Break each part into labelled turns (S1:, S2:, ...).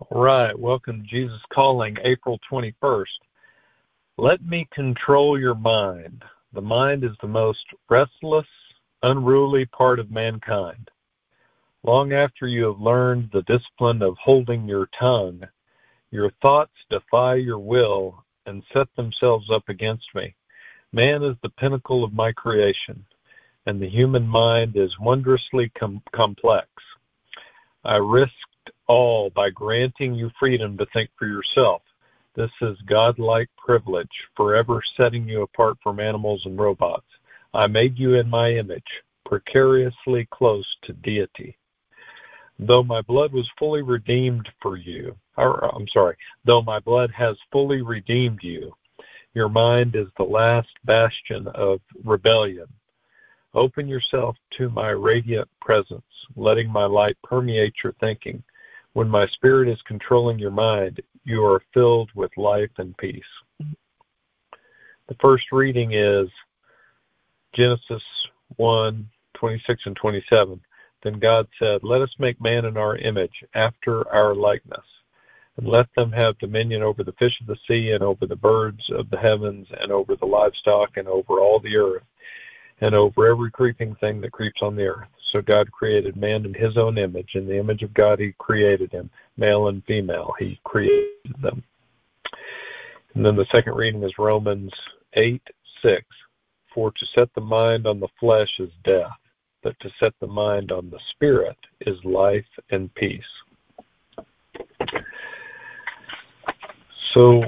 S1: All right, welcome to Jesus Calling, April 21st. Let me control your mind. The mind is the most restless, unruly part of mankind. Long after you have learned the discipline of holding your tongue, your thoughts defy your will and set themselves up against me. Man is the pinnacle of my creation, and the human mind is wondrously com- complex. I risked all by granting you freedom to think for yourself. This is godlike privilege, forever setting you apart from animals and robots. I made you in my image, precariously close to deity. Though my blood was fully redeemed for you, or I'm sorry, though my blood has fully redeemed you, your mind is the last bastion of rebellion. Open yourself to my radiant presence, letting my light permeate your thinking. When my spirit is controlling your mind, you are filled with life and peace. The first reading is Genesis 1 26 and 27. Then God said, Let us make man in our image, after our likeness, and let them have dominion over the fish of the sea, and over the birds of the heavens, and over the livestock, and over all the earth, and over every creeping thing that creeps on the earth. So God created man in his own image. In the image of God, he created him, male and female. He created them. And then the second reading is Romans 8 6. For to set the mind on the flesh is death but to set the mind on the Spirit is life and peace. So,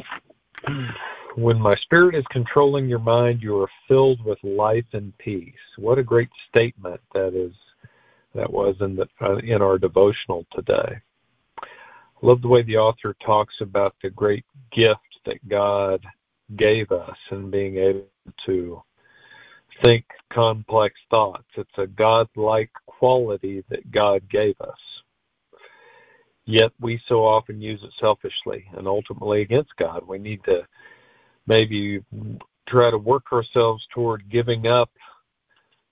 S1: when my spirit is controlling your mind, you are filled with life and peace. What a great statement that is. That was in the uh, in our devotional today. Love the way the author talks about the great gift that God gave us in being able to think complex thoughts. It's a godlike quality that God gave us. Yet we so often use it selfishly and ultimately against God. We need to maybe try to work ourselves toward giving up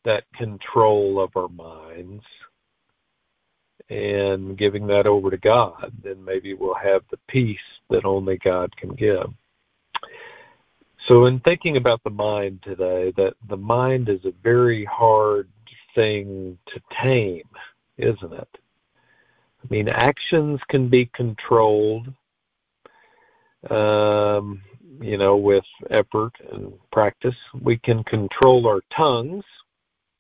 S1: that control of our minds and giving that over to God. Then maybe we'll have the peace that only God can give. So, in thinking about the mind today, that the mind is a very hard thing to tame, isn't it? I mean, actions can be controlled, um, you know, with effort and practice. We can control our tongues,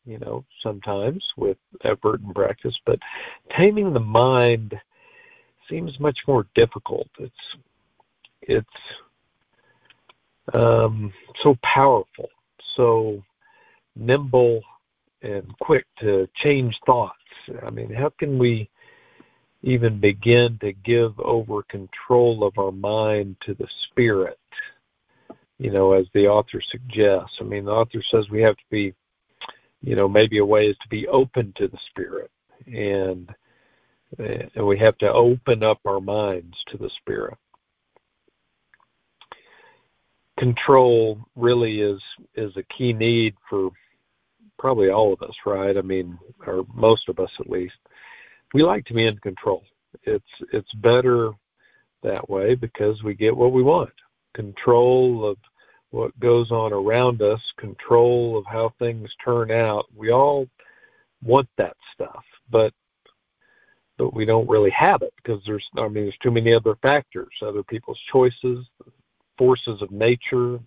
S1: you know, sometimes with effort and practice, but taming the mind seems much more difficult. It's it's um, so powerful, so nimble and quick to change thoughts. I mean, how can we even begin to give over control of our mind to the spirit? You know, as the author suggests. I mean, the author says we have to be, you know, maybe a way is to be open to the spirit, and and we have to open up our minds to the spirit control really is is a key need for probably all of us, right? I mean, or most of us at least. We like to be in control. It's it's better that way because we get what we want. Control of what goes on around us, control of how things turn out. We all want that stuff, but but we don't really have it because there's I mean there's too many other factors, other people's choices, forces of nature,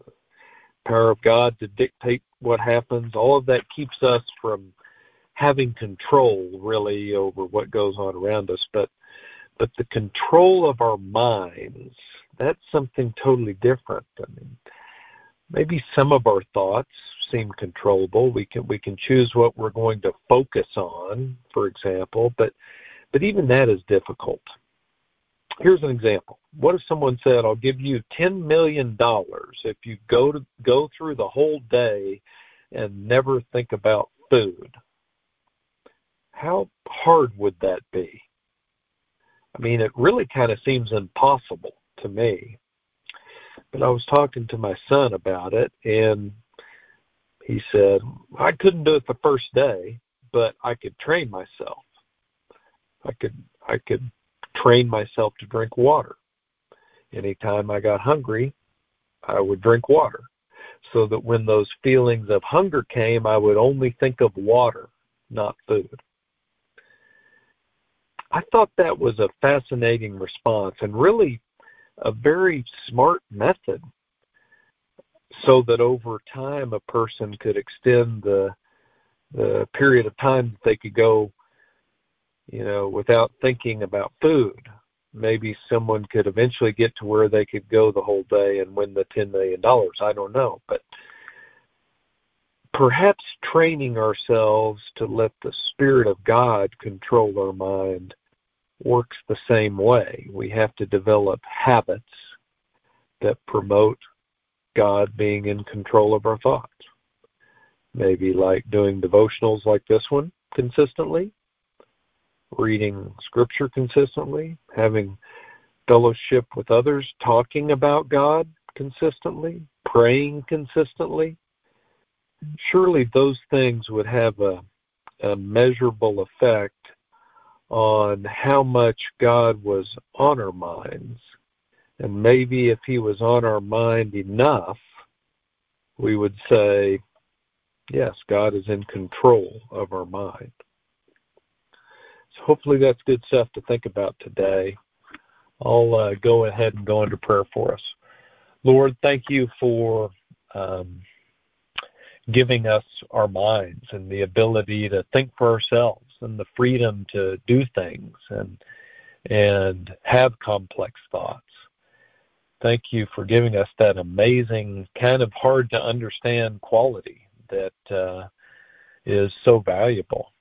S1: power of God to dictate what happens. All of that keeps us from having control really over what goes on around us. But but the control of our minds, that's something totally different. I mean, maybe some of our thoughts seem controllable. We can we can choose what we're going to focus on, for example, but but even that is difficult here's an example. What if someone said, "I'll give you ten million dollars if you go to go through the whole day and never think about food"? How hard would that be? I mean, it really kind of seems impossible to me. But I was talking to my son about it, and he said, I couldn't do it the first day, but I could train myself. I could I could train myself to drink water. Anytime I got hungry, I would drink water so that when those feelings of hunger came, I would only think of water, not food. I thought that was a fascinating response and really a very smart method so that over time a person could extend the the period of time that they could go you know without thinking about food. Maybe someone could eventually get to where they could go the whole day and win the 10 million dollars. I don't know. But perhaps training ourselves to let the spirit of god control our mind works the same way. We have to develop habits that promote god being in control of our thoughts. Maybe like doing devotionals like this one consistently reading scripture consistently, having fellowship with others, talking about God consistently, praying consistently, surely those things would have a, a measurable effect on how much God was on our minds. And maybe if He was on our mind enough, we would say, yes, God is in control of our mind So hopefully that's good stuff to think about today. I'll uh, go ahead and go into prayer for us. Lord, thank you for um, giving us our minds and the ability to think for ourselves and the freedom to do things and and have complex thoughts. Thank you for giving us that amazing, kind of hard to understand quality that uh, is so valuable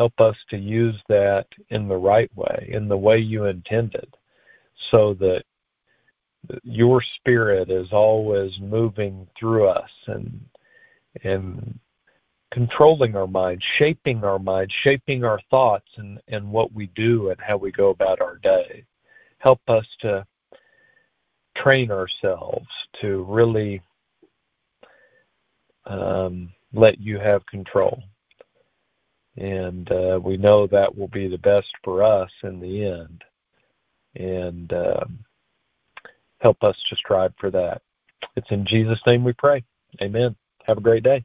S1: help us to use that in the right way, in the way you intended, so that your spirit is always moving through us and and controlling our mind, shaping our mind, shaping our thoughts and, and what we do and how we go about our day. Help us to train ourselves to really um, let you have control. And uh, we know that will be the best for us in the end. And um, help us to strive for that. It's in jesus name we pray. Amen. Have a great day